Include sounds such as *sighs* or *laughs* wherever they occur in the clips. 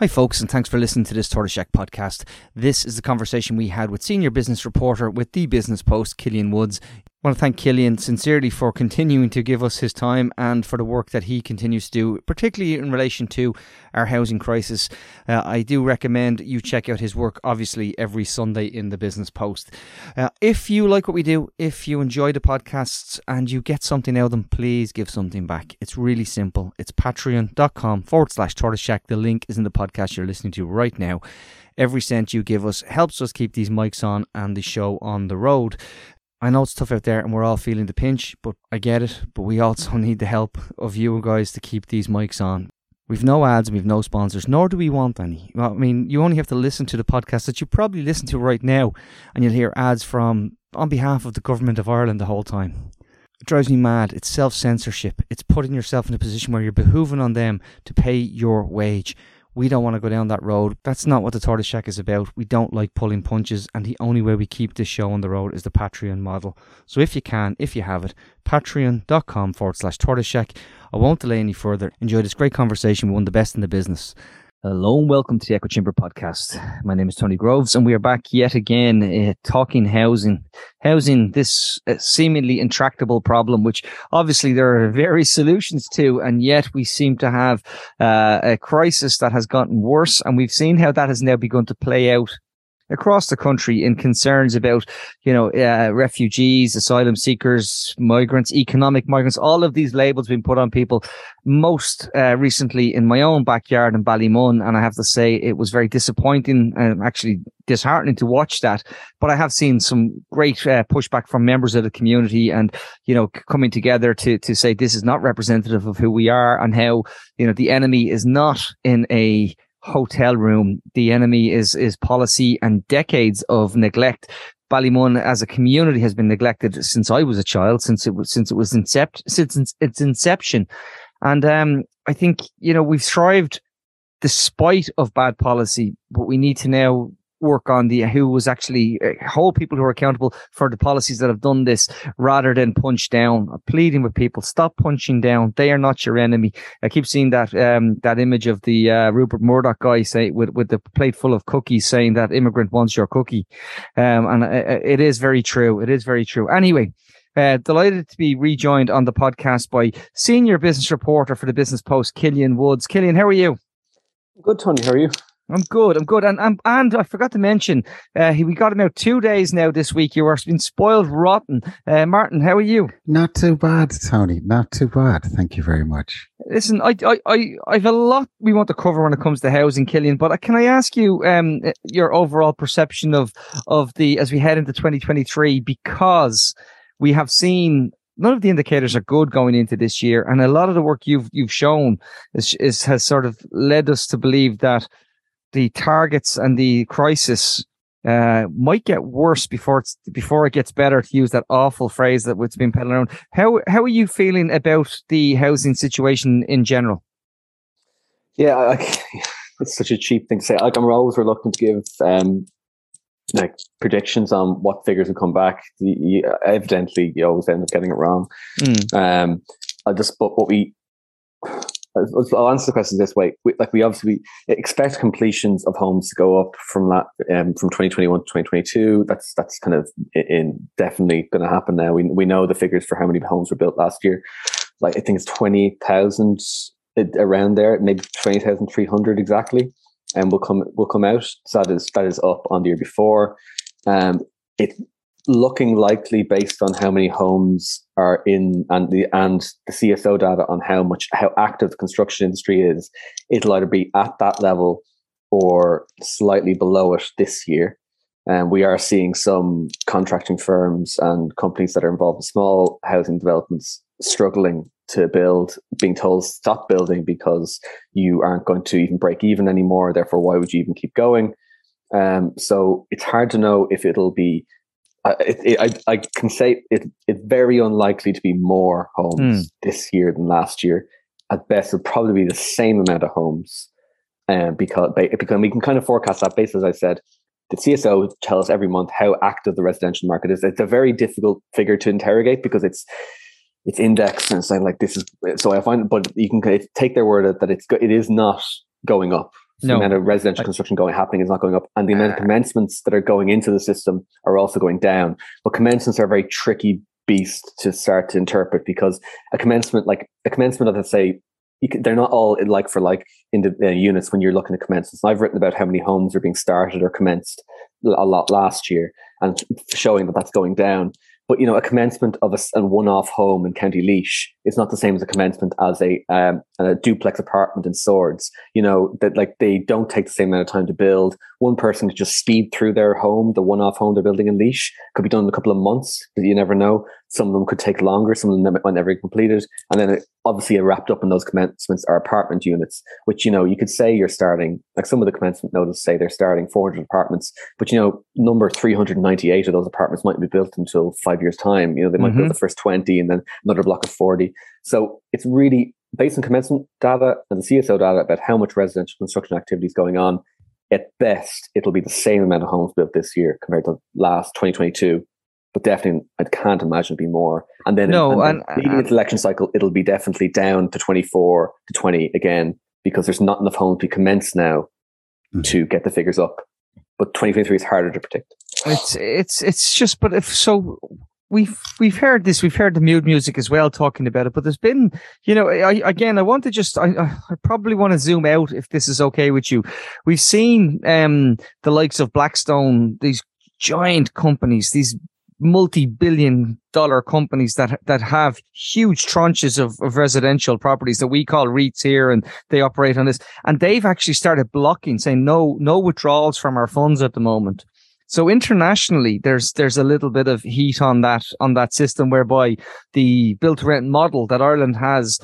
Hi, folks, and thanks for listening to this Tortoise Shack podcast. This is the conversation we had with senior business reporter with the Business Post, Killian Woods. I want to thank Killian sincerely for continuing to give us his time and for the work that he continues to do, particularly in relation to our housing crisis. Uh, I do recommend you check out his work, obviously, every Sunday in the Business Post. Uh, if you like what we do, if you enjoy the podcasts and you get something out of them, please give something back. It's really simple. It's patreon.com forward slash tortoise shack. The link is in the podcast you're listening to right now. Every cent you give us helps us keep these mics on and the show on the road. I know it's tough out there and we're all feeling the pinch, but I get it. But we also *laughs* need the help of you guys to keep these mics on. We've no ads and we've no sponsors, nor do we want any. Well, I mean, you only have to listen to the podcast that you probably listen to right now, and you'll hear ads from on behalf of the government of Ireland the whole time. It drives me mad. It's self censorship. It's putting yourself in a position where you're behooving on them to pay your wage. We don't want to go down that road. That's not what the Tortoise Shack is about. We don't like pulling punches, and the only way we keep this show on the road is the Patreon model. So if you can, if you have it, patreon.com forward slash tortoise shack. I won't delay any further. Enjoy this great conversation with one of the best in the business. Hello and welcome to the Echo Chamber podcast. My name is Tony Groves, and we are back yet again uh, talking housing. Housing, this uh, seemingly intractable problem, which obviously there are various solutions to, and yet we seem to have uh, a crisis that has gotten worse. And we've seen how that has now begun to play out across the country in concerns about, you know, uh, refugees, asylum seekers, migrants, economic migrants, all of these labels being put on people. Most uh, recently in my own backyard in Ballymun, and I have to say it was very disappointing and actually disheartening to watch that. But I have seen some great uh, pushback from members of the community, and you know, coming together to to say this is not representative of who we are and how you know the enemy is not in a hotel room. The enemy is is policy and decades of neglect. Ballymun as a community has been neglected since I was a child, since it was since it was incept since its inception, and um, I think you know we've thrived despite of bad policy, but we need to now work on the who was actually uh, hold people who are accountable for the policies that have done this rather than punch down pleading with people stop punching down they are not your enemy i keep seeing that um that image of the uh, rupert murdoch guy say with with the plate full of cookies saying that immigrant wants your cookie um and uh, it is very true it is very true anyway uh, delighted to be rejoined on the podcast by senior business reporter for the Business Post, Killian Woods. Killian, how are you? Good, Tony. How are you? I'm good. I'm good. And and, and I forgot to mention, uh, we got him out two days now this week. You are been spoiled rotten. Uh, Martin, how are you? Not too bad, Tony. Not too bad. Thank you very much. Listen, I I I I've a lot we want to cover when it comes to housing, Killian. But uh, can I ask you um your overall perception of of the as we head into 2023 because we have seen none of the indicators are good going into this year, and a lot of the work you've you've shown is, is has sort of led us to believe that the targets and the crisis uh, might get worse before it's before it gets better. To use that awful phrase that it's been peddling around. How how are you feeling about the housing situation in general? Yeah, I, *laughs* it's such a cheap thing to say. Like I'm always reluctant to give um, like predictions on what figures will come back. You, evidently, you always end up getting it wrong. Mm. Um, I just but what we I'll answer the question this way. We, like we obviously expect completions of homes to go up from that um, from 2021 to 2022. That's that's kind of in definitely going to happen now. We we know the figures for how many homes were built last year. Like I think it's 20,000 around there, maybe 20,300 exactly, and will come will come out. So that is that is up on the year before. Um, it looking likely based on how many homes are in and the and the CSO data on how much how active the construction industry is, it'll either be at that level or slightly below it this year. And we are seeing some contracting firms and companies that are involved in small housing developments struggling to build, being told stop building because you aren't going to even break even anymore. Therefore, why would you even keep going? Um, so it's hard to know if it'll be it, it, I, I can say it, it's very unlikely to be more homes mm. this year than last year. At best, it'll probably be the same amount of homes, um, because because we can kind of forecast that based, as I said, the CSO tell us every month how active the residential market is. It's a very difficult figure to interrogate because it's it's indexed and saying like this is. So I find, but you can take their word that it's it is not going up no. the amount of residential construction going happening is not going up, and the amount of commencements that are going into the system are also going down. But commencements are a very tricky beast to start to interpret because a commencement, like a commencement of let's say, can, they're not all like for like in the uh, units when you're looking at commencements. I've written about how many homes are being started or commenced a lot last year, and showing that that's going down. But you know, a commencement of a, a one-off home in County Laois is not the same as a commencement as a um, a duplex apartment in Swords. You know that like they don't take the same amount of time to build. One person could just speed through their home, the one-off home they're building in Laois could be done in a couple of months. But you never know. Some of them could take longer. Some of them might never be completed. And then it, obviously wrapped up in those commencements are apartment units, which, you know, you could say you're starting, like some of the commencement notices say they're starting 400 apartments, but, you know, number 398 of those apartments might be built until five years time. You know, they might mm-hmm. build the first 20 and then another block of 40. So it's really based on commencement data and the CSO data about how much residential construction activity is going on. At best, it'll be the same amount of homes built this year compared to last 2022 but definitely I can't imagine it'd be more. And then no, and, and, and, the election cycle, it'll be definitely down to 24 to 20 again because there's not enough homes to commence now mm-hmm. to get the figures up. But 2023 is harder to predict. It's it's it's just, but if so, we've we've heard this, we've heard the mood music as well talking about it. But there's been, you know, I, again, I want to just, I, I probably want to zoom out if this is okay with you. We've seen um the likes of Blackstone, these giant companies, these multi-billion dollar companies that that have huge tranches of, of residential properties that we call REITs here and they operate on this. And they've actually started blocking saying no no withdrawals from our funds at the moment. So internationally there's there's a little bit of heat on that on that system whereby the built rent model that Ireland has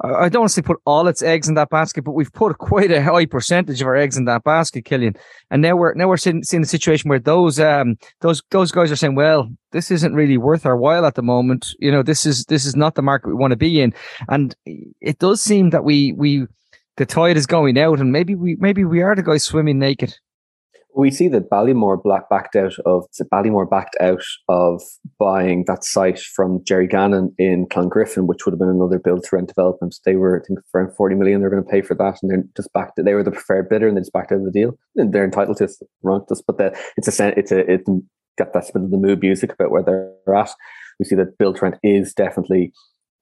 I don't want to say put all its eggs in that basket, but we've put quite a high percentage of our eggs in that basket, Killian. And now we're now we're seeing, seeing a situation where those um those those guys are saying, well, this isn't really worth our while at the moment. You know, this is this is not the market we want to be in. And it does seem that we we the tide is going out, and maybe we maybe we are the guys swimming naked we see that Ballymore backed out of Ballymore backed out of buying that site from Gerry Gannon in Clongriffin, which would have been another build to rent development. They were, I think, around forty million. They're going to pay for that, and they're just backed. They were the preferred bidder, and they just backed out of the deal. And they're entitled to wrong this, but the, it's a it's a it got that bit of the mood music about where they're at. We see that build to rent is definitely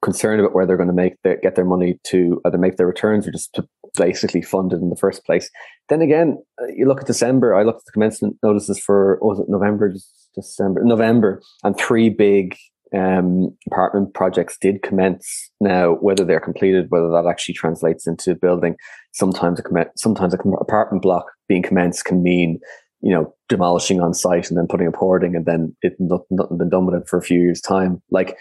concerned about where they're going to make their, get their money to either make their returns or just to basically funded in the first place. Then again, uh, you look at December. I looked at the commencement notices for was it November, December, November, and three big um, apartment projects did commence. Now, whether they're completed, whether that actually translates into building, sometimes a comm- sometimes a apartment block being commenced can mean you know demolishing on site and then putting a hoarding and then it nothing, nothing been done with it for a few years time. Like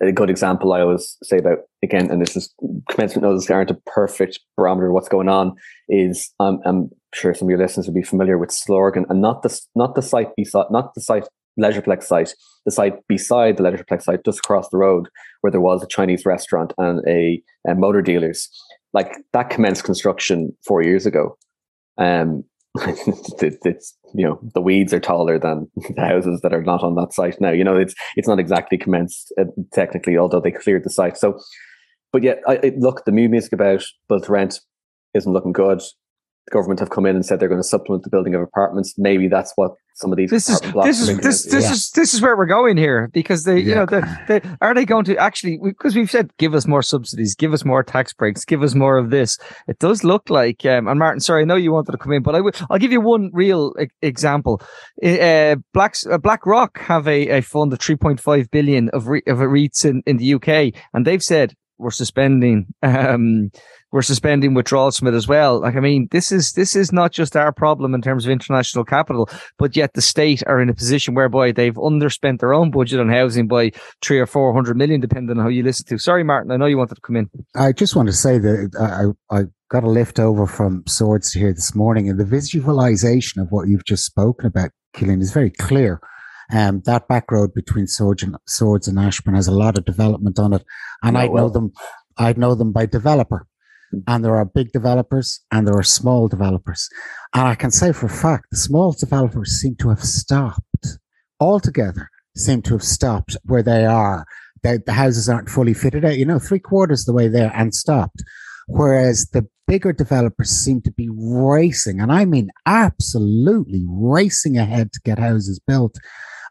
a good example I always say about again, and this is commencement notices aren't a perfect barometer of what's going on. Is um, I'm sure some of your listeners will be familiar with Stillorgan, and not the not the site beside, not the site Leisureplex site, the site beside the Leisureplex site, just across the road, where there was a Chinese restaurant and a, a motor dealers. Like that commenced construction four years ago. Um, *laughs* it's you know the weeds are taller than the houses that are not on that site now. You know it's it's not exactly commenced uh, technically, although they cleared the site. So, but yet, I, I, look, the new music about built rent isn't looking good the government have come in and said they're going to supplement the building of apartments. Maybe that's what some of these this is this is this, this yeah. is this is where we're going here because they yeah. you know the, the, are they going to actually because we've said give us more subsidies, give us more tax breaks, give us more of this. It does look like um, and Martin, sorry, I know you wanted to come in, but I will I'll give you one real e- example. Uh, Black uh, BlackRock have a, a fund of 3.5 billion of re- of REITs in in the UK, and they've said we're suspending um, we're suspending withdrawals from it as well. Like, I mean, this is this is not just our problem in terms of international capital, but yet the state are in a position whereby they've underspent their own budget on housing by three or four hundred million, depending on how you listen to. Sorry, Martin, I know you wanted to come in. I just want to say that I, I got a lift over from Swords here this morning, and the visualization of what you've just spoken about, Killian, is very clear. Um, that back road between Swords and, Swords and Ashbourne has a lot of development on it, and I know them. I know them by developer and there are big developers and there are small developers. And I can say for a fact, the small developers seem to have stopped altogether, seem to have stopped where they are. They, the houses aren't fully fitted out, you know, three quarters the way there and stopped. Whereas the bigger developers seem to be racing, and I mean absolutely racing ahead to get houses built.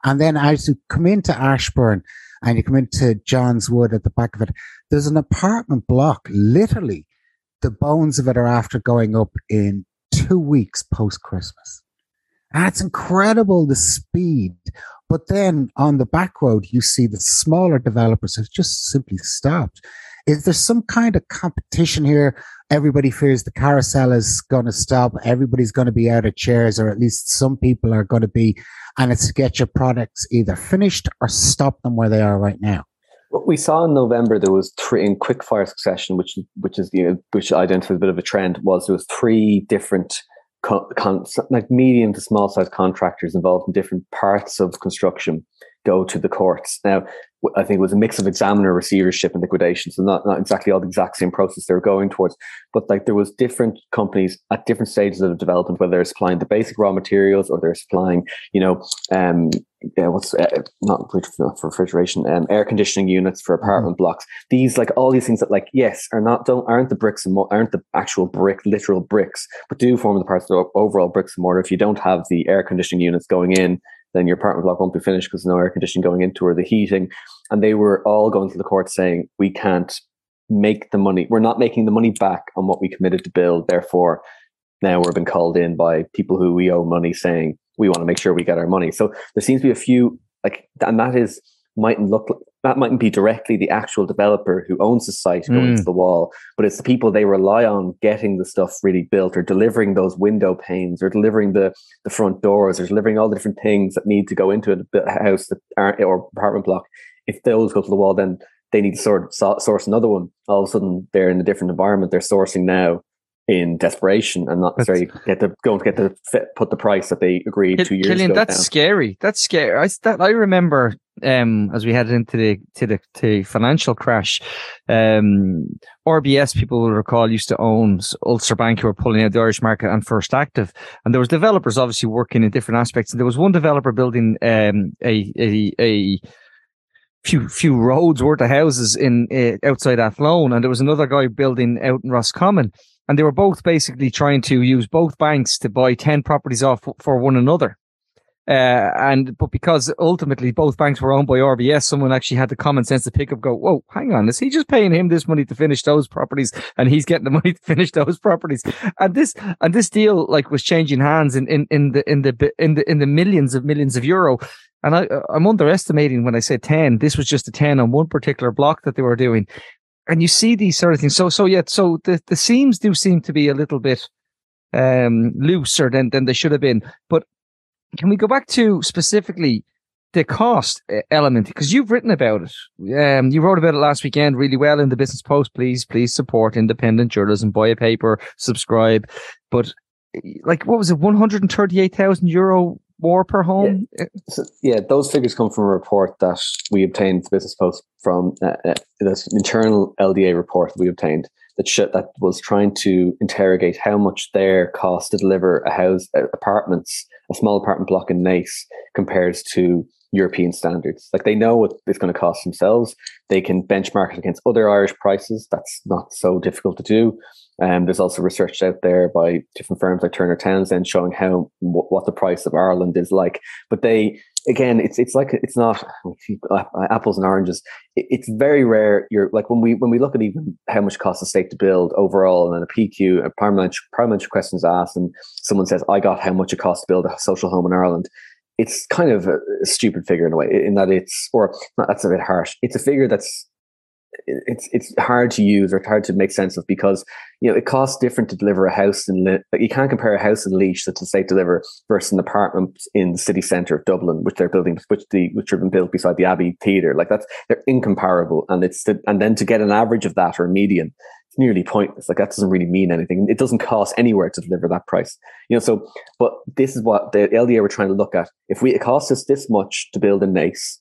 And then as you come into Ashbourne and you come into John's Wood at the back of it, there's an apartment block, literally, the bones of it are after going up in two weeks post Christmas. That's incredible, the speed. But then on the back road, you see the smaller developers have just simply stopped. Is there some kind of competition here? Everybody fears the carousel is going to stop. Everybody's going to be out of chairs, or at least some people are going to be. And it's to get your products either finished or stop them where they are right now. What we saw in November, there was three in quick fire succession, which which is you know, which identified a bit of a trend. Was there was three different con, con, like medium to small size contractors involved in different parts of construction go to the courts. Now, I think it was a mix of examiner receivership and liquidation. So not, not exactly all the exact same process they were going towards, but like there was different companies at different stages of development, whether they're supplying the basic raw materials or they're supplying, you know, um, yeah, what's uh, not for refrigeration, um, air conditioning units for apartment mm-hmm. blocks. These like all these things that like yes are not don't aren't the bricks and mo- aren't the actual brick literal bricks, but do form the parts of the overall bricks and mortar. If you don't have the air conditioning units going in, then your apartment block won't be finished because no air conditioning going into or the heating. And they were all going to the court saying, we can't make the money. We're not making the money back on what we committed to build. Therefore, now we're being called in by people who we owe money saying, we want to make sure we get our money. So there seems to be a few like, and that is mightn't look that mightn't be directly the actual developer who owns the site going mm. to the wall, but it's the people they rely on getting the stuff really built or delivering those window panes or delivering the, the front doors or delivering all the different things that need to go into a house or apartment block. If those go to the wall, then they need to sort of source another one. All of a sudden, they're in a different environment. They're sourcing now in desperation and not necessarily get the going to get the fit, put the price that they agreed two years Killian, ago. That's down. scary. That's scary. I that I remember um, as we headed into the to the to financial crash. Um, RBS people will recall used to own Ulster Bank who were pulling out the Irish market and First Active, and there was developers obviously working in different aspects. And there was one developer building um, a a a few few roads worth of houses in uh, outside Athlone, and there was another guy building out in Roscommon and they were both basically trying to use both banks to buy 10 properties off for one another. Uh, and but because ultimately both banks were owned by RBS, someone actually had the common sense to pick up, go, whoa, hang on, is he just paying him this money to finish those properties, and he's getting the *laughs* money to finish those properties? And this and this deal like was changing hands in in, in the in the in the in the millions of millions of euro. And I I'm underestimating when I say ten. This was just a ten on one particular block that they were doing and you see these sort of things. So, so yeah, so the, the seams do seem to be a little bit um, looser than, than they should have been. But can we go back to specifically the cost uh, element? Because you've written about it. Um, you wrote about it last weekend really well in the Business Post. Please, please support independent journalism, buy a paper, subscribe. But like, what was it, 138,000 euro more per home? Yeah. So, yeah, those figures come from a report that we obtained, the Business Post, from uh, uh, this internal LDA report we obtained that sh- that was trying to interrogate how much their cost to deliver a house, uh, apartments, a small apartment block in Naas compares to European standards. Like they know what it's going to cost themselves. They can benchmark it against other Irish prices. That's not so difficult to do. Um, there's also research out there by different firms like Turner Townsend showing how what the price of Ireland is like. But they again, it's it's like it's not apples and oranges. it's very rare. You're like when we when we look at even how much costs a state to build overall, and then a PQ, a parliamentary, parliamentary questions asked, and someone says, "I got how much it costs to build a social home in Ireland." It's kind of a stupid figure in a way, in that it's or not, that's a bit harsh. It's a figure that's it's it's hard to use or it's hard to make sense of because you know it costs different to deliver a house in Le- you can't compare a house in Laois that to say deliver versus an apartment in the city centre of Dublin which they're building which the which have been built beside the Abbey Theatre. Like that's they're incomparable. And it's to, and then to get an average of that or a median it's nearly pointless. Like that doesn't really mean anything. It doesn't cost anywhere to deliver that price. You know so but this is what the LDA were trying to look at. If we it costs us this much to build a Naas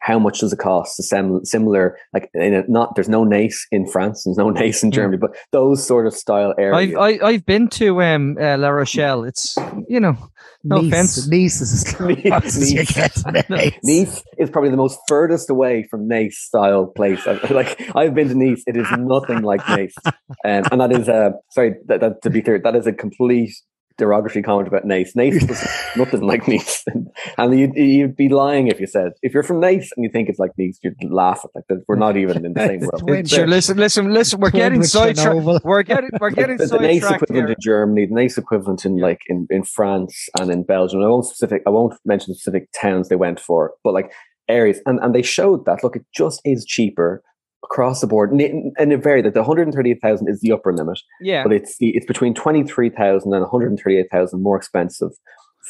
how much does it cost to send similar like in a, not there's no Naas in France, there's no *laughs* Naas in Germany, but those sort of style areas. I've I, have i have been to um, uh, La Rochelle. It's you know no Nice, offense. Nice is as *laughs* close you Nice. get Nice. Nice is probably the most furthest away from Naas style place. I- *laughs* Like I've been to Nice, it is nothing like Naas, um, and that is a sorry. That, that, to be clear, that is a complete derogatory comment about Naas. Naas is nothing like Nice, *laughs* and you'd, you'd be lying if you said if you're from Nice and you think it's like Nice, you'd laugh at like that. We're not even in the same world. Twin- Sure, listen, listen, listen. We're getting with sidetracked. We're getting we're getting the, the Naas equivalent here. in Germany, the Naas equivalent in like in, in France and in Belgium. I won't specific I won't mention the specific towns they went for, but like areas and, and they showed that look, it just is cheaper across the board. And it, and it varied that the 138,000 is the upper limit, Yeah, but it's the it's between 23,000 and 138,000 more expensive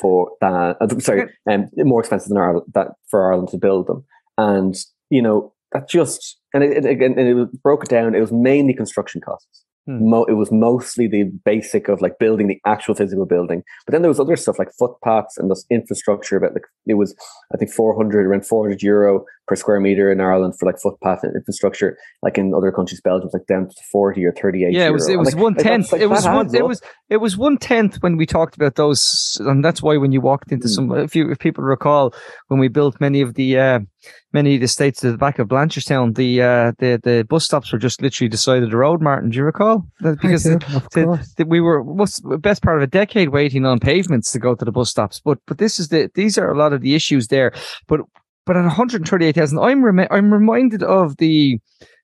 for that uh, sorry, um, more expensive than Ireland that for Ireland to build them. And you know, that just and it, it again and it broke it down, it was mainly construction costs. Hmm. Mo- it was mostly the basic of like building the actual physical building, but then there was other stuff like footpaths and this infrastructure. About like it was, I think, four hundred around four hundred euro per square meter in Ireland for like footpath and infrastructure. Like in other countries, Belgium was like down to forty or thirty eight. yeah. It was it was one tenth. It was one. It was it was one tenth when we talked about those, and that's why when you walked into Hmm. some, if you if people recall, when we built many of the uh, many of the states at the back of Blanchardstown, the uh, the the bus stops were just literally the side of the road. Martin, do you recall? Because do, the- the- that we were what's best part of a decade waiting on pavements to go to the bus stops. But but this is the these are a lot of the issues there. But but at 138,000, I'm remi- I'm reminded of the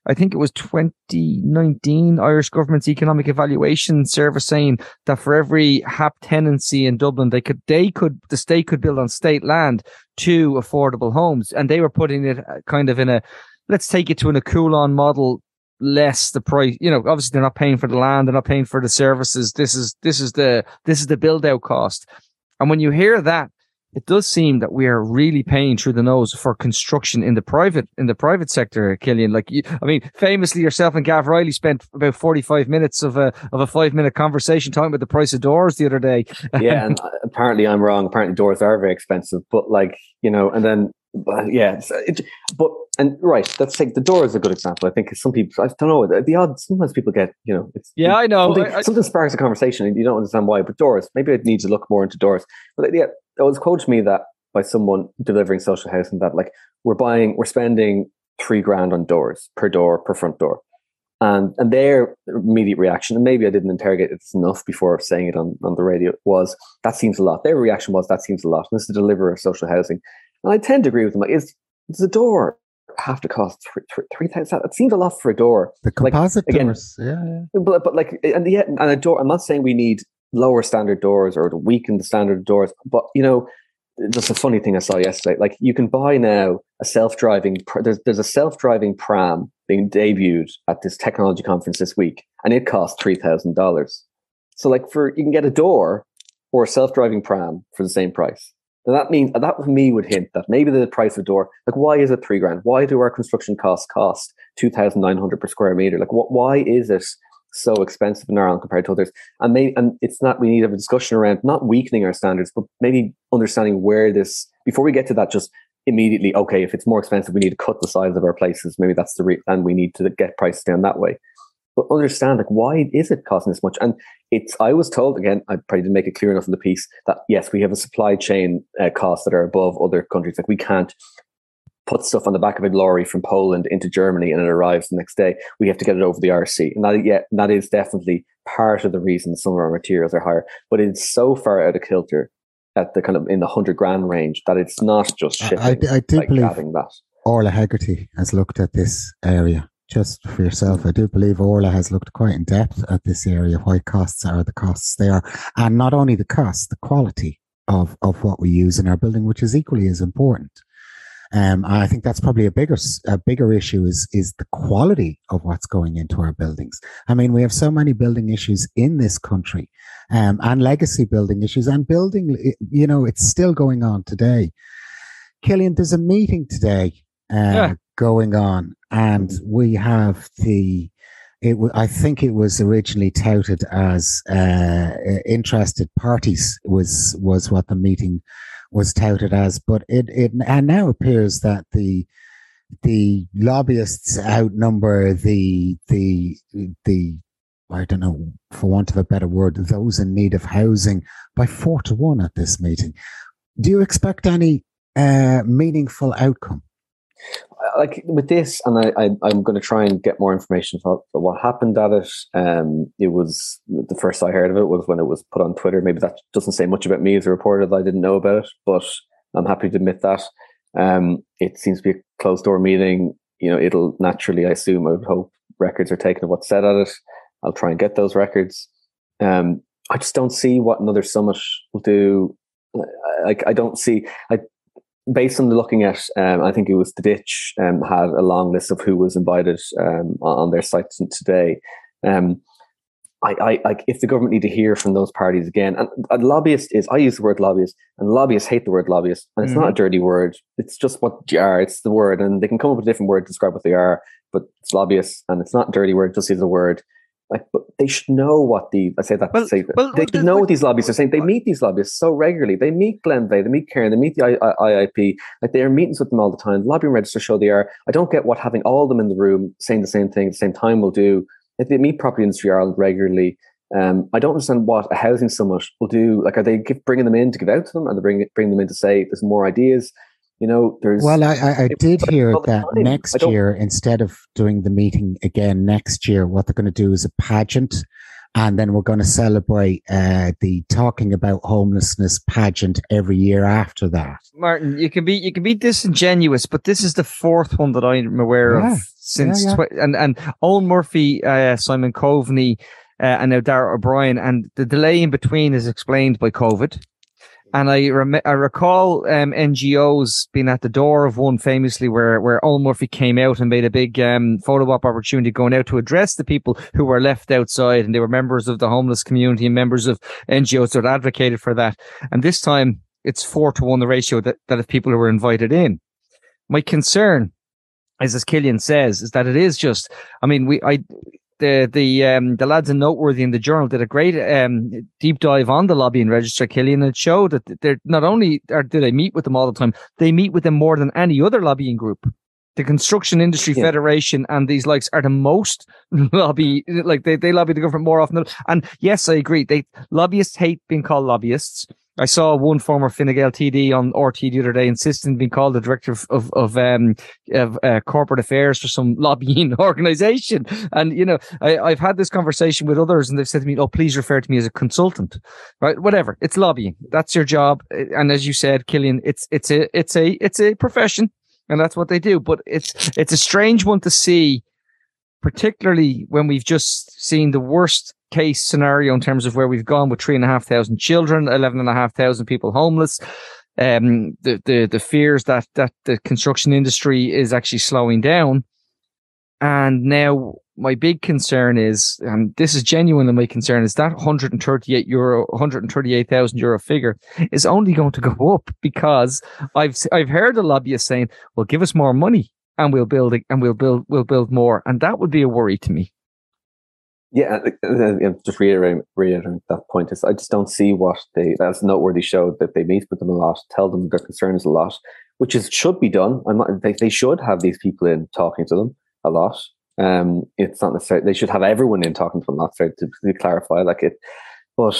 I think it was 2019 Irish government's economic evaluation service saying that for every HAP tenancy in Dublin, they could they could the state could build on state land two affordable homes, and they were putting it uh, kind of in a let's take it to an Coulon model less the price you know obviously they're not paying for the land they're not paying for the services. This is this is the this is the build out cost. And when you hear that it does seem that we are really paying through the nose for construction in the private in the private sector Killian like you, I mean famously yourself and Gav Reilly spent about 45 minutes of a of a 5 minute conversation talking about the price of doors the other day *laughs* yeah, and uh, apparently I'm wrong. Apparently doors are very expensive, but like you know, and then uh, yeah, so it, but and right, let's take the door is a good example. I think some people, I don't know, the, the odd. Sometimes people get you know, it's yeah I know something, I- I- something sparks a conversation and you don't understand why. But doors, maybe I need to look more into doors. But yeah, it was quoted to me that by someone delivering social housing that like we're buying, we're spending three grand on doors per door per front door. And and their immediate reaction, and maybe I didn't interrogate it enough before saying it on, on the radio, was that seems a lot. Their reaction was that seems a lot. And this is the deliverer of social housing. And I tend to agree with them. Like, is does a door have to cost three three thousand? It seems a lot for a door. The like, composite again- doors. Yeah, yeah. But but like and yet and a door. I'm not saying we need lower standard doors or to weaken the standard doors, but you know, just a funny thing I saw yesterday. Like you can buy now a self-driving. pr- There's there's a self-driving pram being debuted at this technology conference this week, and it costs three thousand dollars. So like for you can get a door or a self-driving pram for the same price. And that means that for me would hint that maybe the price of a door, like why is it three grand? Why do our construction costs cost two thousand nine hundred per square meter? Like what? Why is it so expensive in Ireland compared to others? And maybe and it's not. We need to have a discussion around not weakening our standards, but maybe understanding where this. Before we get to that, just immediately okay. If it's more expensive, we need to cut the size of our places. Maybe that's the re- and we need to get prices down that way. But understand like why is it costing this much? And it's I was told again, I probably didn't make it clear enough in the piece that yes, we have a supply chain uh, costs that are above other countries. Like we can't put stuff on the back of a lorry from Poland into Germany and it arrives the next day. We have to get it over the Irish Sea, and that yeah, that is definitely part of the reason some of our materials are higher. But it's so far out of kilter at the kind of in the hundred grand range that it's not just I- shipping. I, I do like believe that. Orla Hegarty has looked at this area. Just for yourself, I do believe Orla has looked quite in depth at this area. Why costs are the costs they are, and not only the cost, the quality of of what we use in our building, which is equally as important. Um, I think that's probably a bigger a bigger issue is is the quality of what's going into our buildings. I mean, we have so many building issues in this country, um, and legacy building issues, and building. You know, it's still going on today. Killian, there's a meeting today uh, Yeah. going on, and we have the. It, I think it was originally touted as uh, interested parties was was what the meeting was touted as, but it it and now appears that the the lobbyists outnumber the the the I don't know, for want of a better word, those in need of housing by four to one at this meeting. Do you expect any uh, meaningful outcome? Like with this, and I, I, am going to try and get more information about what happened at it. Um, it was the first I heard of it was when it was put on Twitter. Maybe that doesn't say much about me as a reporter that I didn't know about it, but I'm happy to admit that. Um, it seems to be a closed door meeting. You know, it'll naturally, I assume, I would hope records are taken of what's said at it. I'll try and get those records. Um, I just don't see what another summit will do. Like I don't see. I based on the looking at, um, I think it was the ditch um, had a long list of who was invited um, on their site today. Um, I, I like if the government need to hear from those parties again. And a lobbyist is I use the word lobbyist, and lobbyists hate the word lobbyist, and it's mm-hmm. not a dirty word. It's just what they are. It's the word, and they can come up with a different word to describe what they are, but it's lobbyists, and it's not a dirty word. Just use a word. Like, but they should know what the I say that well, say well, they should know what these lobbyists are saying. They meet these lobbyists so regularly. They meet Glenveagh, they meet Cairn, they meet the I, I, IIP. Like they are meetings with them all the time. The lobbying register show they are. I don't get what having all of them in the room saying the same thing at the same time will do. If they meet Property Industry Ireland regularly, um, I don't understand what a housing summit will do. Like, are they give, bringing them in to give out to them? and they bringing bring them in to say there's more ideas? You know, there's. Well, I, I, I did hear that time. next year, instead of doing the meeting again next year, what they're going to do is a pageant. And then we're going to celebrate uh, the talking about homelessness pageant every year after that. Martin, you can be you can be disingenuous, but this is the fourth one that I'm aware yeah. of since yeah, yeah. Tw- and and Eoghan Murphy, uh, Simon Coveney, uh, and now Darragh O'Brien, and the delay in between is explained by COVID. And I rem- I recall um, NGOs being at the door of one famously where where Eoghan Murphy came out and made a big um, photo op opportunity going out to address the people who were left outside, and they were members of the homeless community and members of NGOs that advocated for that. And this time it's four to one the ratio that that of people who were invited in. My concern as as Killian says, is that it is just. I mean, we I the the um, the lads in Noteworthy in the Journal did a great um, deep dive on the lobbying register, Killian, and it showed that they're not only are, do they meet with them all the time, they meet with them more than any other lobbying group. The Construction Industry yeah. Federation and these likes are the most *laughs* lobby, like they, they lobby the government more often. Than, and yes, I agree. They lobbyists hate being called lobbyists. I saw one former Fine Gael TD on RTÉ the other day insisting being called the director of of, of, um, of uh, corporate affairs for some lobbying *laughs* organization. And you know, I, I've had this conversation with others, and they've said to me, "Oh, please refer to me as a consultant." Right? Whatever. It's lobbying. That's your job. And as you said, Killian, it's it's a it's a it's a profession, and that's what they do. But it's it's a strange one to see particularly when we've just seen the worst case scenario in terms of where we've gone with three and a half thousand children, eleven and a half thousand people homeless. Um, the the the fears that that the construction industry is actually slowing down, and now my big concern is, and this is genuinely my concern, is that 138 euro, 138,000 euro figure is only going to go up because I've I've heard a lobbyist saying, "Well, give us more money." And we'll build and we'll build we'll build more. And that would be a worry to me. Yeah just reiterating, reiterating that point is i just don't see what they that's noteworthy show that they meet with them a lot tell them their concerns a lot which is should be done. I'm not they, they should have these people in talking to them a lot. Um it's not necessary they should have everyone in talking to them not to, to clarify like it but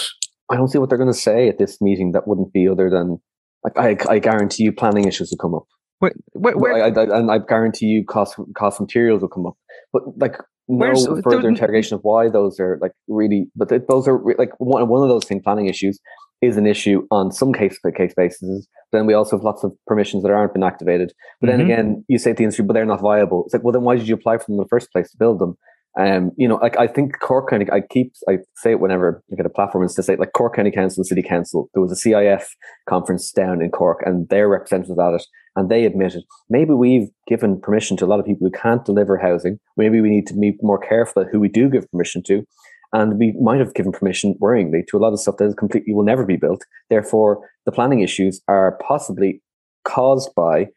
i don't see what they're going to say at this meeting that wouldn't be other than like I, I guarantee you planning issues will come up Wait, wait, where, I, I, and I guarantee you, cost cost materials will come up. But like no further interrogation of why those are like really. But those are like one one of those thing planning issues is an issue on some case by case basis. Then we also have lots of permissions that aren't been activated. But mm-hmm. then again, you say to the industry, but they're not viable. It's like, well, then why did you apply for them in the first place to build them? Um, you know, like I think Cork County, I keep, I say it whenever I get a platform is to say like Cork County Council and City Council, there was a CIF conference down in Cork and their representatives at it, and they admitted maybe we've given permission to a lot of people who can't deliver housing. Maybe we need to be more careful at who we do give permission to. And we might have given permission worryingly to a lot of stuff that is completely will never be built. Therefore, the planning issues are possibly caused by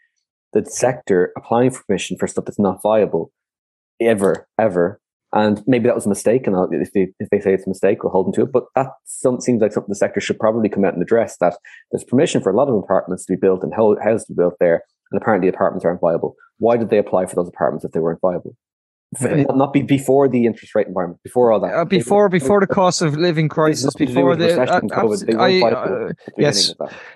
the sector applying for permission for stuff that's not viable ever, ever And maybe that was a mistake, and if they, if they say it's a mistake, we'll hold them to it. But that some, seems like something the sector should probably come out and address. That there's permission for a lot of apartments to be built and houses to be built there, and apparently apartments aren't viable. Why did they apply for those apartments if they weren't viable? Not be before the interest rate environment, before all that. Uh, before before the cost of living crisis, before the uh, COVID, I, uh, yes,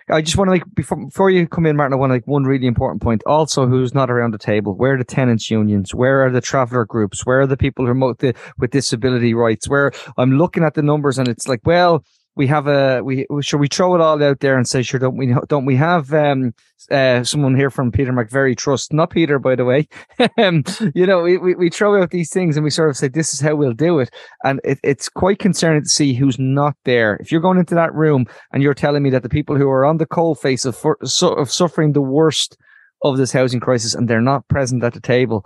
I just want to like before before you come in, Martin. I want to make one really important point. Also, who's not around the table? Where are the tenants' unions? Where are the traveller groups? Where are the people are the, with disability rights? Where I'm looking at the numbers and it's like, well, we have a we should we throw it all out there and say sure don't we don't we have um uh someone here from Peter McVerry Trust not Peter by the way *laughs* um you know we, we we throw out these things and we sort of say this is how we'll do it. And it, it's quite concerning to see who's not there. If you're going into that room and you're telling me that the people who are on the coal face of of suffering the worst of this housing crisis and they're not present at the table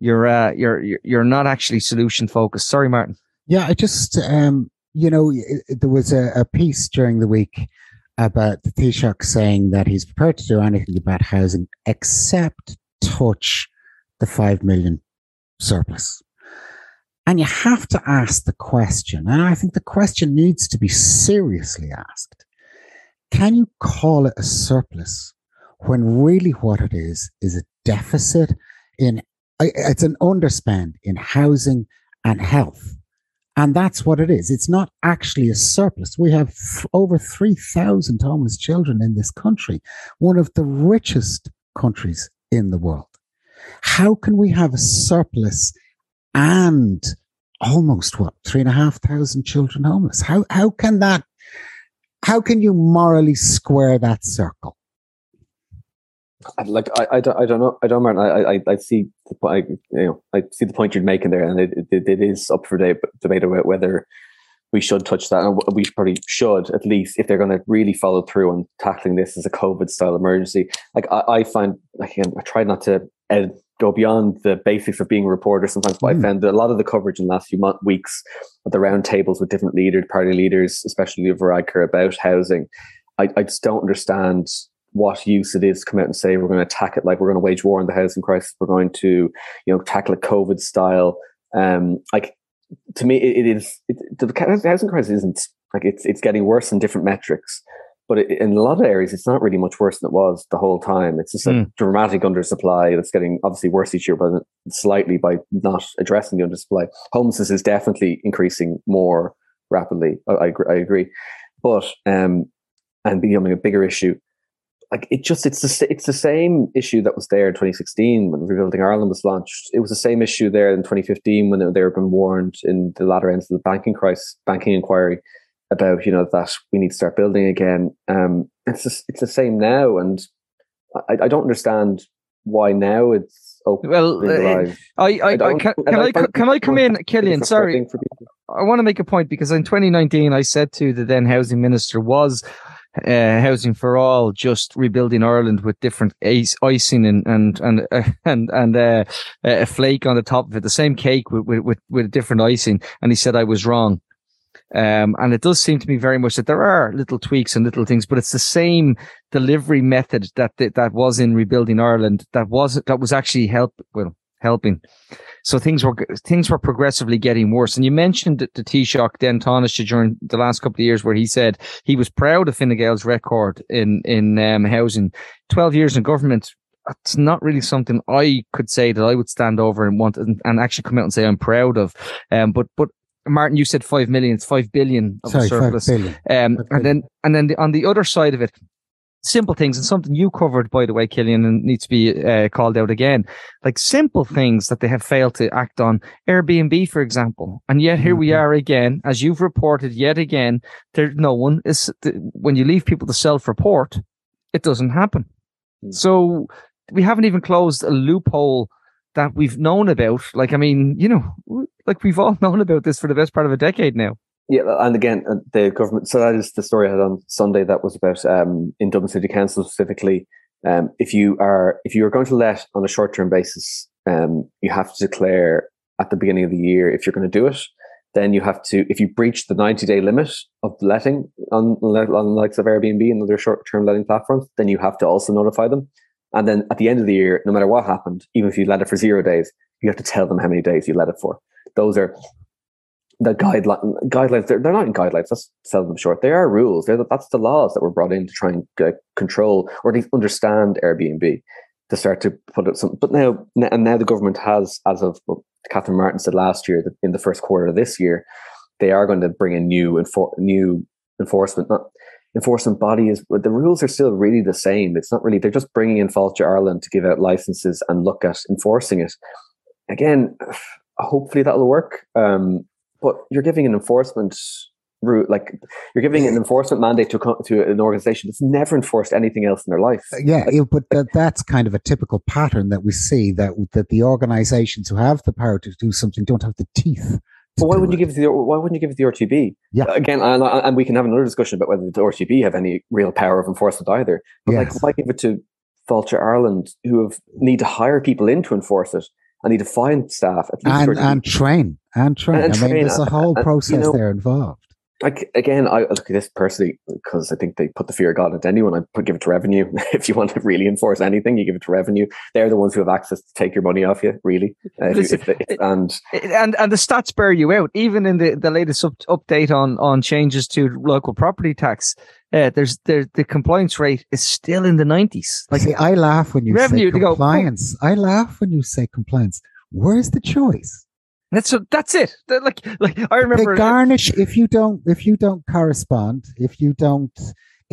you're uh you're you're not actually solution focused. Sorry Martin. Yeah I just um you know, there was a, a, piece during the week about the Taoiseach saying that he's prepared to do anything about housing except touch the 5 million surplus. And you have to ask the question, and I think the question needs to be seriously asked. Can you call it a surplus when really what it is is a deficit in, it's an underspend in housing and health? And that's what it is. It's not actually a surplus. We have f- over 3,000 homeless children in this country, one of the richest countries in the world. How can we have a surplus and almost what, three and a half thousand children homeless? How, how can that, how can you morally square that circle? Like I, I don't I don't know I don't Martin I I, I see the I, you know I see the point you're making there and it, it, it is up for debate debate about whether we should touch that and we probably should at least if they're going to really follow through on tackling this as a COVID style emergency like I, I find again I try not to ed, go beyond the basics of being a reporter sometimes but mm. I found that a lot of the coverage in the last few month, weeks at the round tables with different leaders party leaders especially of Varadkar about housing I, I just don't understand what use it is to come out and say we're going to attack it like we're going to wage war on the housing crisis we're going to you know tackle it covid style. Um like to me it, it is it, the housing crisis isn't like it's it's getting worse in different metrics but it, in a lot of areas it's not really much worse than it was the whole time. It's just a mm. dramatic undersupply that's getting obviously worse each year but slightly by not addressing the undersupply. Homelessness is definitely increasing more rapidly. I, I, I agree. But um and becoming a bigger issue like it just it's the it's the same issue that was there in 2016 when Rebuilding Ireland was launched. It was the same issue there in 2015 when they were being warned in the latter ends of the banking crisis, banking inquiry about you know that we need to start building again. Um, it's just, it's the same now, and I, I don't understand why now it's open. Well, uh, I, I, I, can, can I, I can I come in, Killian? Sorry, I want to make a point because in 2019 I said to the then housing minister was uh, housing for all, just rebuilding Ireland with different ice, icing and and and uh, *laughs* and and uh, a flake on the top of it, the same cake with with with different icing. And he said I was wrong. Um, and it does seem to me very much that there are little tweaks and little things, but it's the same delivery method that that, was in rebuilding Ireland that was that was actually help well helping. So things were things were progressively getting worse. And you mentioned the, the Taoiseach Den Taoiseach during the last couple of years, where he said he was proud of Fine Gael's record in in um, housing. Twelve years in government. It's not really something I could say that I would stand over and want and, and actually come out and say I'm proud of. Um, but but Martin, you said five million. It's five billion of Sorry, surplus. Five billion. Um, and then and then the, on the other side of it, simple things and something you covered, by the way, Killian, and needs to be uh, called out again. Like simple things that they have failed to act on. Airbnb, for example. And yet here mm-hmm. we are again, as you've reported yet again, there no one is, when you leave people to self report, it doesn't happen. Mm-hmm. So we haven't even closed a loophole that we've known about. Like, I mean, you know, like we've all *laughs* known about this for the best part of a decade now. Yeah, and again, uh, the government. So that is the story I had on Sunday. That was about um, in Dublin City Council specifically. Um, if you are if you are going to let on a short term basis, um, you have to declare at the beginning of the year if you're going to do it. Then you have to, if you breach the 90 day limit of letting on, on likes of Airbnb and other short term letting platforms, then you have to also notify them. And then at the end of the year, no matter what happened, even if you let it for zero days, you have to tell them how many days you let it for. those are the guideline guidelines. They're, they're not in guidelines. Let's sell them short. They are rules. They're the, that's the laws that were brought in to try and uh, control or at least understand Airbnb to start to put up some. But now, and now the government has, as of well, Catherine Martin said last year, that in the first quarter of this year, they are going to bring in new new enforcement. Not enforcement bodies, but the rules are still really the same. It's not really. They're just bringing in Fáilte Ireland to give out licenses and look at enforcing it. Again, *sighs* hopefully that'll work. Um, but you're giving an enforcement route, like you're giving an *laughs* enforcement mandate to to an organization that's never enforced anything else in their life. Uh, yeah, like, but *laughs* that, that's kind of a typical pattern that we see that that the organizations who have the power to do something don't have the teeth. But why wouldn't you give it the Why wouldn't you give it the RTB? Yeah. Again, and, and we can have another discussion about whether the RTB have any real power of enforcement either. But Yes. like, why give it to Fáilte Ireland, who have need to hire people in to enforce it and need to find staff at least and and train and train. And I mean, train, there's a whole you process know- there involved. like again, I look at this personally because I think they put the fear of God into anyone. I put give it to revenue. *laughs* if you want to really enforce anything, you give it to revenue. They're the ones who have access to take your money off you. Really, uh, Listen, if they- if- and and and the stats bear you out. Even in the, the latest up, update on on changes to local property tax, uh, there's there the compliance rate is still in the nineties. Like, Like See, I laugh when you revenue say to go, oh. compliance. I laugh when you say compliance. Where's the choice? That's that's it. That, like like I remember They remember. garnish if you don't if you don't correspond, if you don't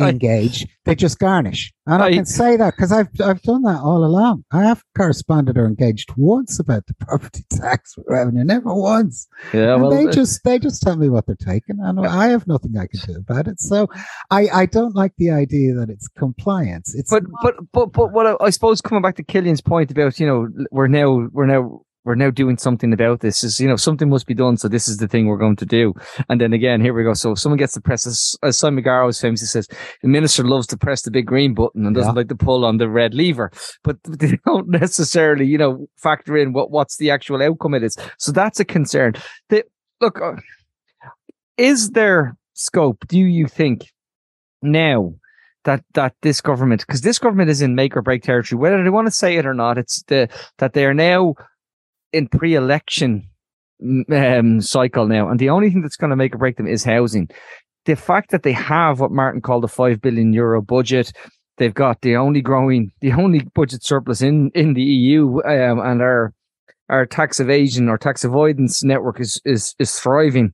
I- engage, they just garnish. And I, I- can say that because I've I've done that all along. I have corresponded or engaged once about the *laughs* property tax revenue, never once. yeah, and well, they uh, just they just tell me what they're taking, and I have nothing I can do about it. So I I don't like the idea that it's compliance. It's but but but but what I, I suppose coming back to Killian's point about you know we're now we're now we're now doing something about this. Is you know something must be done so this is the thing we're going to do. And then again here we go. So if someone gets to press as, Simon Garrow famously says the minister loves to press the big green button and doesn't Yeah. like to pull on the red lever. But *laughs* they don't necessarily you know factor in what what's the actual outcome it is so that's a concern. Look uh, is there scope do you think now that that this government because this government is in make or break territory whether they want to say it or not it's the that they are now in pre-election um, cycle now and the only thing that's going to make or break them is housing. The fact that they have what martin called a 5 billion euro budget they've got the only growing the only budget surplus in in the eu um, and our our tax evasion or tax avoidance network is is is thriving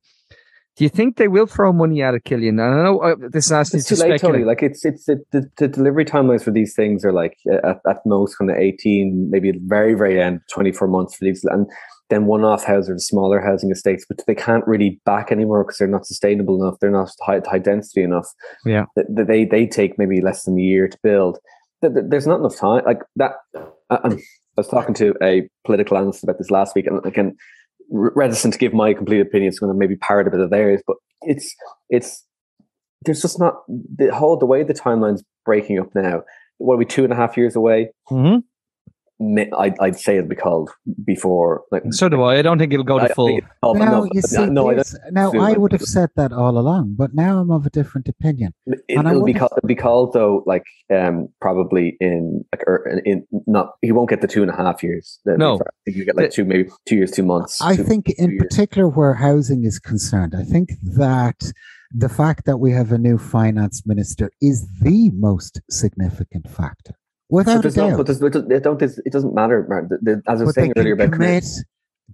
do you think they will throw money at it, Killian? And I know uh, this is asking you to too late, speculate. Tony. Like it's it's it, the, the delivery timelines for these things are like uh, at, at most kind of eighteen, maybe at the very very end, twenty four months for these, and then one off houses, or smaller housing estates, but they can't really back anymore because they're not sustainable enough. They're not high high density enough. Yeah. Th- they they take maybe less than a year to build. Th- th- There's not enough time. Like that. I, I'm- I was talking to a political analyst about this last week, and again, reticent to give my complete opinion, so I'm going to maybe parrot a bit of theirs. But it's it's there's just not the whole the way the timeline's breaking up now. What are we two and a half years away? Mhm. Mi- I'd, I'd say it'll be called before. Like So do I. I don't think it'll go I to full. think it's called- now no, you but- see, no, I now I would have said that all along, but now I'm of a different opinion. It, And I will be would've- called, it'll be called though, like um, probably in like or in, in not. He won't get the two and a half years. The- No. I think you get like two, maybe two years, two months. I two- think, in years. particular, where housing is concerned, I think that the fact that we have a new finance minister is the most significant factor, But without a there's no, but there's, it don't- it don't. It doesn't matter, Martin. The- the- as I was But saying earlier can about commit, commit.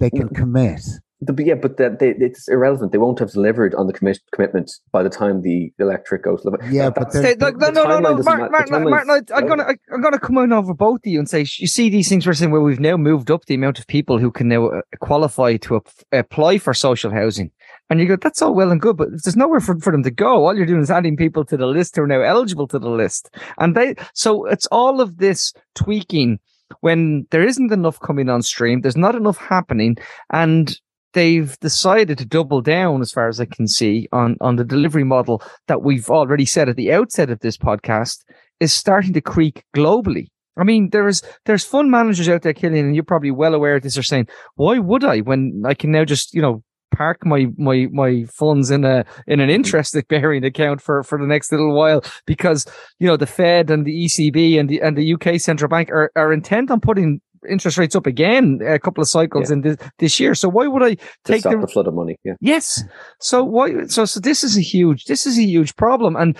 They can No. commit. the, but yeah, but that they, it's irrelevant. They won't have delivered on the commit, commitment by the time the electric goes. live. Yeah, That- but that's- they're- Hey, look, no, the no, no, timeline no, doesn't Martin, Martin, Martin, timeline's I- I'm gonna, I- I'm gonna come in over both of you and say, you see these things we're saying where we've now moved up the amount of people who can now uh, qualify to ap- apply for social housing, and you go, that's all well and good, but there's nowhere for, for them to go. All you're doing is adding people to the list who are now eligible to the list, and they, so it's all of this tweaking when there isn't enough coming on stream, there's not enough happening, and they've decided to double down, as far as I can see, on on the delivery model that we've already said at the outset of this podcast is starting to creak globally. I mean, there's there's fund managers out there, Killian, and you're probably well aware of this. Are saying, why would I when I can now just you know park my my my funds in a in an interest bearing account for for the next little while because you know the Fed and the ECB and the and the UK central bank are are intent on putting interest rates up again a couple of cycles Yeah. in this, this year. So why would I take the, the flood of money. Yeah. Yes. So why? So so this is a huge. This is a huge problem, and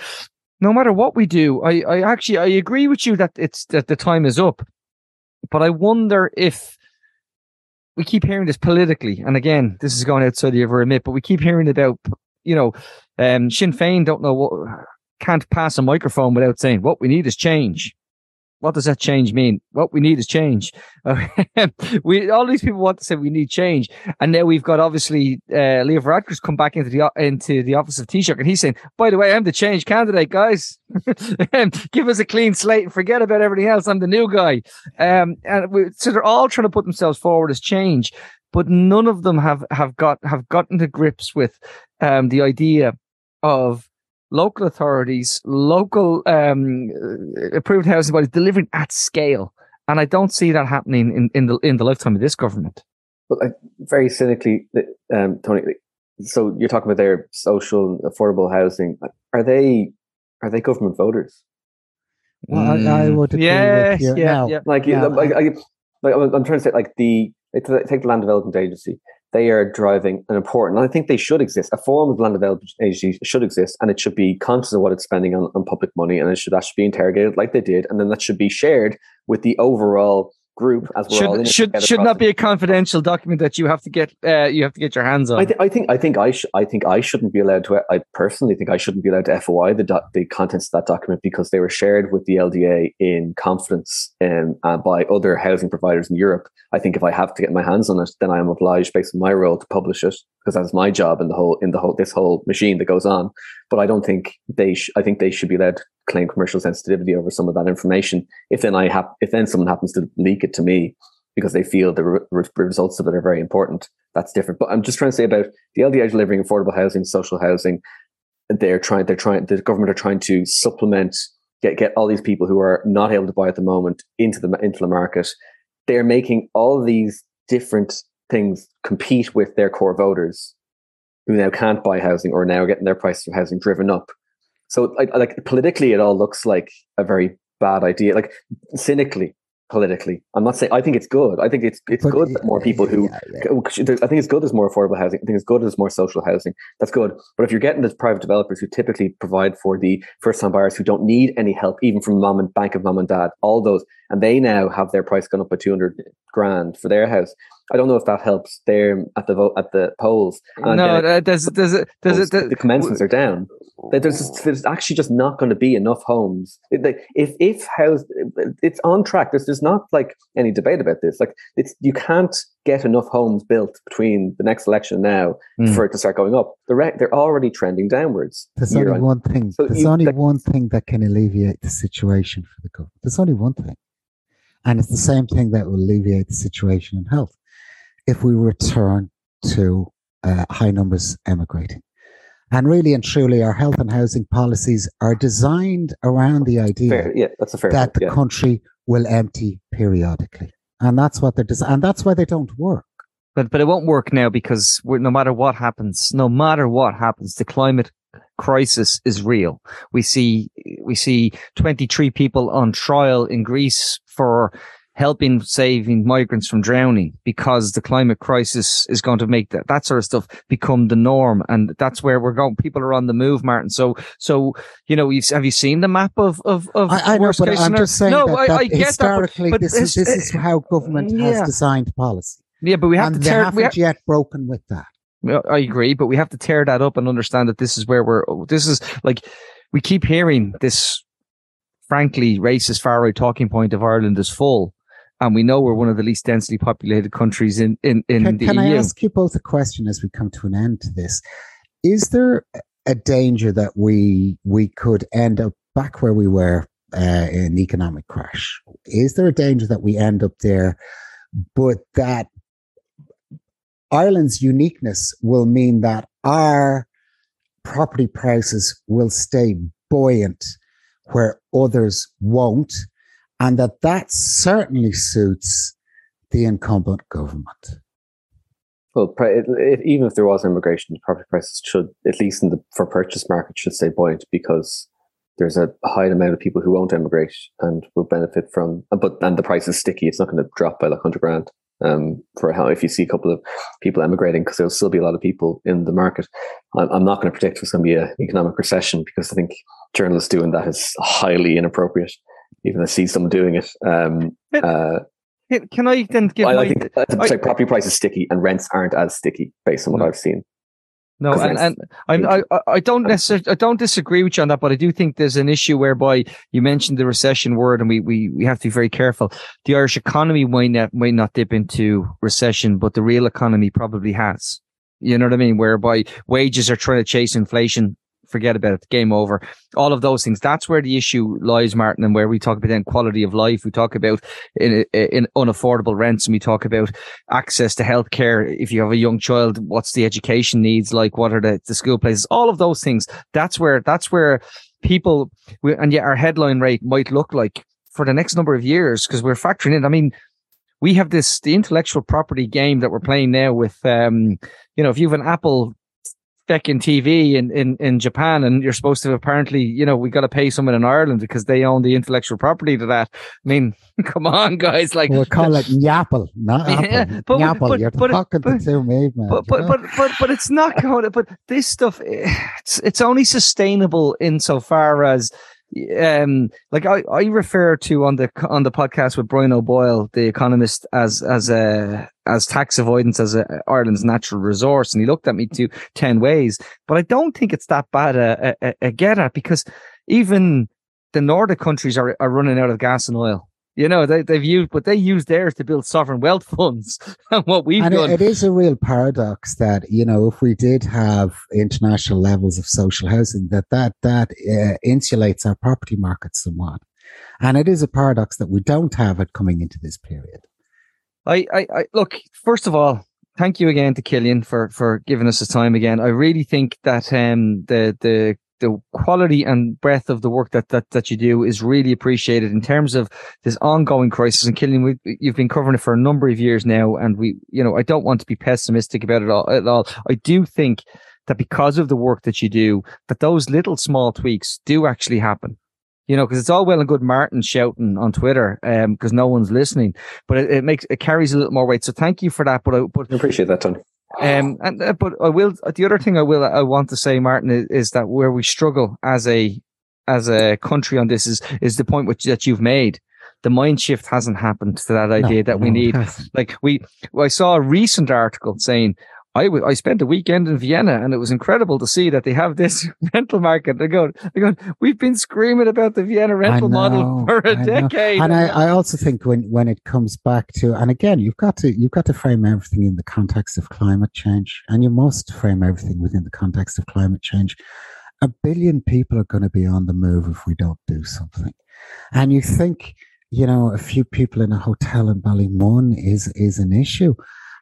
no matter what we do, I I actually I agree with you that it's that the time is up, but I wonder if we keep hearing this politically, and again, this is going outside of your remit, but we keep hearing about you know, um, Sinn Féin don't know what can't pass a microphone without saying what we need is change. What does that change mean? What we need is change. *laughs* we all these people want to say we need change, and now we've got obviously uh, Leo Varadkar's come back into the into the office of Taoiseach, and he's saying, "By the way, I'm the change candidate, guys. *laughs* Give us a clean slate and forget about everything else. I'm the new guy." Um, and we, so they're all trying to put themselves forward as change, but none of them have have got have gotten to grips with um, the idea of local authorities, local um, uh, approved housing bodies delivering at scale. And I don't see that happening in, in the in the lifetime of this government. But like, very cynically, um, Tony. So you're talking about their social affordable housing. Are they are they government voters? Well, I, I would agree yes, with you. yeah, Now, yeah. Like, you Yeah, like, I, like I'm I'm trying to say, like the like, take the Land Development Agency. They are driving an important. And I think they should exist. A form of land development agency should exist, and it should be conscious of what it's spending on, on public money, and it should should be interrogated like they did, and then that should be shared with the overall group as we're all in Should should should not be a confidential document that you have to get uh, you have to get your hands on. I, th- I think I think I sh- I think I shouldn't be allowed to. I personally think I shouldn't be allowed to FOI the doc- the contents of that document because they were shared with the LDA in confidence um, uh, by other housing providers in Europe. I think if I have to get my hands on it, then I am obliged, based on my role, to publish it because that's my job in the whole in the whole this whole machine that goes on. But I don't think they. Sh- I think they should be allowed claim commercial sensitivity over some of that information. If then I have, if then someone happens to leak it to me because they feel the re- re- results of it are very important, that's different. But I'm just trying to say about the LDA delivering affordable housing, social housing. They're trying. They're trying. The government are trying to supplement get get all these people who are not able to buy at the moment into the into the market. They're making all these different things compete with their core voters, who now can't buy housing or now getting their prices of housing driven up. So, like, like politically, it all looks like a very bad idea. Like cynically, politically, I'm not saying. I think it's good. I think it's it's but- good that more people who yeah, yeah. I think it's good there's more affordable housing. I think it's good there's more social housing. That's good. But if you're getting the private developers who typically provide for the first time buyers who don't need any help, even from mom and bank of mom and dad, all those, and they now have their price gone up by 200 grand for their house. I don't know if that helps them at the vote at the polls. And no, uh, does does it does it polls, the commencements are down. There's just, there's actually just not going to be enough homes. Like, If if house it's on track. There's there's not like any debate about this. Like it's you can't get enough homes built between the next election and now Hmm. for it to start going up. The re- they're already trending downwards. There's only on- one thing. So There's you- only that- one thing that can alleviate the situation for the government. There's only one thing, and it's the same thing that will alleviate the situation in health. If we return to uh, high numbers emigrating, and really and truly, our health and housing policies are designed around the idea Fair, yeah, that's a fair. that point, the yeah. country will empty periodically, and that's what they're and that's why they don't work. but but it won't work now because no matter what happens, no matter what happens, the climate crisis is real. We see we see 23 people on trial in Greece for helping saving migrants from drowning because the climate crisis is going to make that that sort of stuff become the norm and that's where we're going people are on the move martin so so you know have you seen the map of of, of I, I know, worst but case I'm just saying no that, I, that I get historically, that but, but this, is, this is eh, how government yeah. has designed policy. yeah but we have and to they tear haven't we have, yet broken with that. I agree, but we have to tear that up and understand that this is where we're. Oh, this is like we keep hearing this, frankly, racist far right talking point of Ireland is full, and we know we're one of the least densely populated countries in in in Can, the can EU. I ask you both a question as we come to an end to this? Is there a danger that we we could end up back where we were uh, in economic crash? Is there a danger that we end up there, but that Ireland's uniqueness will mean that our property prices will stay buoyant where others won't, and that that certainly suits the incumbent government? Well, even if there was immigration, the property prices should, at least in the for purchase market, should stay buoyant because there's a high amount of people who won't emigrate and will benefit from, but and the price is sticky. It's not going to drop by like hundred grand um, for how if you see a couple of people emigrating because there'll still be a lot of people in the market. I'm, I'm not going to predict there's going to be an economic recession because I think journalists doing that is highly inappropriate. Even I see someone doing it. Um, uh, can I then give? I, my, I think I, property prices sticky and rents aren't as sticky based on what I've seen. No, and, and I, I, I don't necessarily I don't disagree with you on that, but I do think there's an issue whereby you mentioned the recession word, and we we, we have to be very careful. The Irish economy might not might not dip into recession, but the real economy probably has. You know what I mean? Whereby wages are trying to chase inflation forget about it. Game over. All of those things. That's where the issue lies, Martin, and where we talk about then quality of life. We talk about in, in unaffordable rents, and we talk about access to healthcare. If you have a young child, what's the education needs like? What are the, the school places? All of those things. That's where that's where people and yet our headline rate might look like for the next number of years because we're factoring in. I mean, we have this the intellectual property game that we're playing now with um you know if you have an apple fucking TV in, in, in Japan and you're supposed to apparently, you know, we got to pay someone in Ireland because they own the intellectual property to that. I mean, *laughs* come on, guys. Like, we'll call it *laughs* Yapple, not Apple. Yeah, but, Yapple, but, you're but, talking but, to two man. But, but, but, but, but it's not going to, but this stuff, *sighs* it's, it's only sustainable insofar as um like I, I refer to on the on the podcast with Brian O'Boyle, the economist, as as a as tax avoidance as a, Ireland's natural resource, and he looked at me to ten ways. But I don't think it's that bad a, a, a get at because even the Nordic countries are are running out of gas and oil. You know, they, they've used, but they use theirs to build sovereign wealth funds. *laughs* and what we've and done. It, it is a real paradox that, you know, if we did have international levels of social housing, that that, that uh, insulates our property markets somewhat. And it is a paradox that we don't have it coming into this period. I, I, I look, first of all, thank you again to Killian for, for giving us his time again. I really think that, um, the, the the quality and breadth of the work that, that that you do is really appreciated in terms of this ongoing crisis. And Killian, we, you've been covering it for a number of years now, and we, you know, I don't want to be pessimistic about it all. At all. I do think that because of the work that you do, that those little small tweaks do actually happen. You know, because it's all well and good Martin shouting on Twitter, um, because no one's listening, but it, it, makes it carries a little more weight. So thank you for that. But I, but I appreciate that, Tony. Um, and uh, but I will. The other thing I will I want to say, Martin, is, is, that where we struggle as a as a country on this is is the point which that you've made. The mind shift hasn't happened to that idea no, that we no, need. *laughs* Like we, I saw a recent article saying I, w- I spent a weekend in Vienna and it was incredible to see that they have this *laughs* rental market. They're going, they're going, we've been screaming about the Vienna rental know, model for a I decade. Know. And I, I also think when, when it comes back to, and again, you've got to, you've got to frame everything in the context of climate change and you must frame everything within the context of climate change. A billion people are going to be on the move if we don't do something. And you think, you know, a few people in a hotel in Ballymun is, is an issue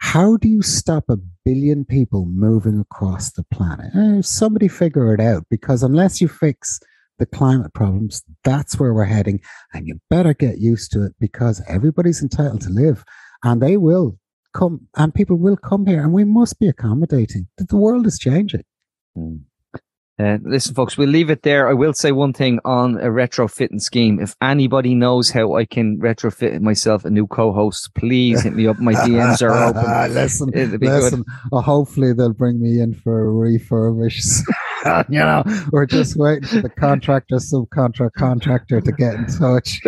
how do you stop a billion people moving across the planet? Eh, somebody figure it out because unless you fix the climate problems, that's where we're heading. And you better get used to it because everybody's entitled to live and they will come and people will come here and we must be accommodating. The world is changing. Mm. Uh, listen, folks, we'll leave it there. I will say one thing on a retrofitting scheme. If anybody knows how I can retrofit myself a new co-host, please hit me up. My *laughs* DMs are open. *laughs* listen, listen. Well, hopefully they'll bring me in for a refurbish. *laughs* you know, we're just waiting for the contractor, subcontract contractor to get in touch.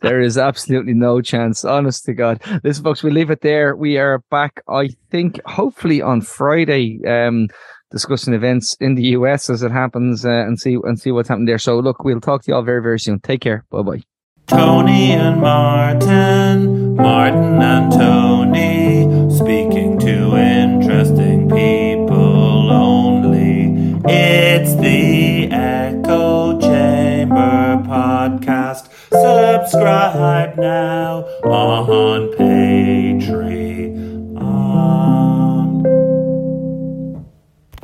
there is absolutely no chance, honest to God. Listen, folks, we leave it there. We are back, I think, hopefully on Friday. Um, discussing events in the US as it happens uh, and see and see what's happening there. So look, we'll talk to you all very very soon. Take care. Bye bye. Tony and Martin, Martin and Tony, speaking to interesting people only. It's the Echo Chamber podcast. Subscribe now on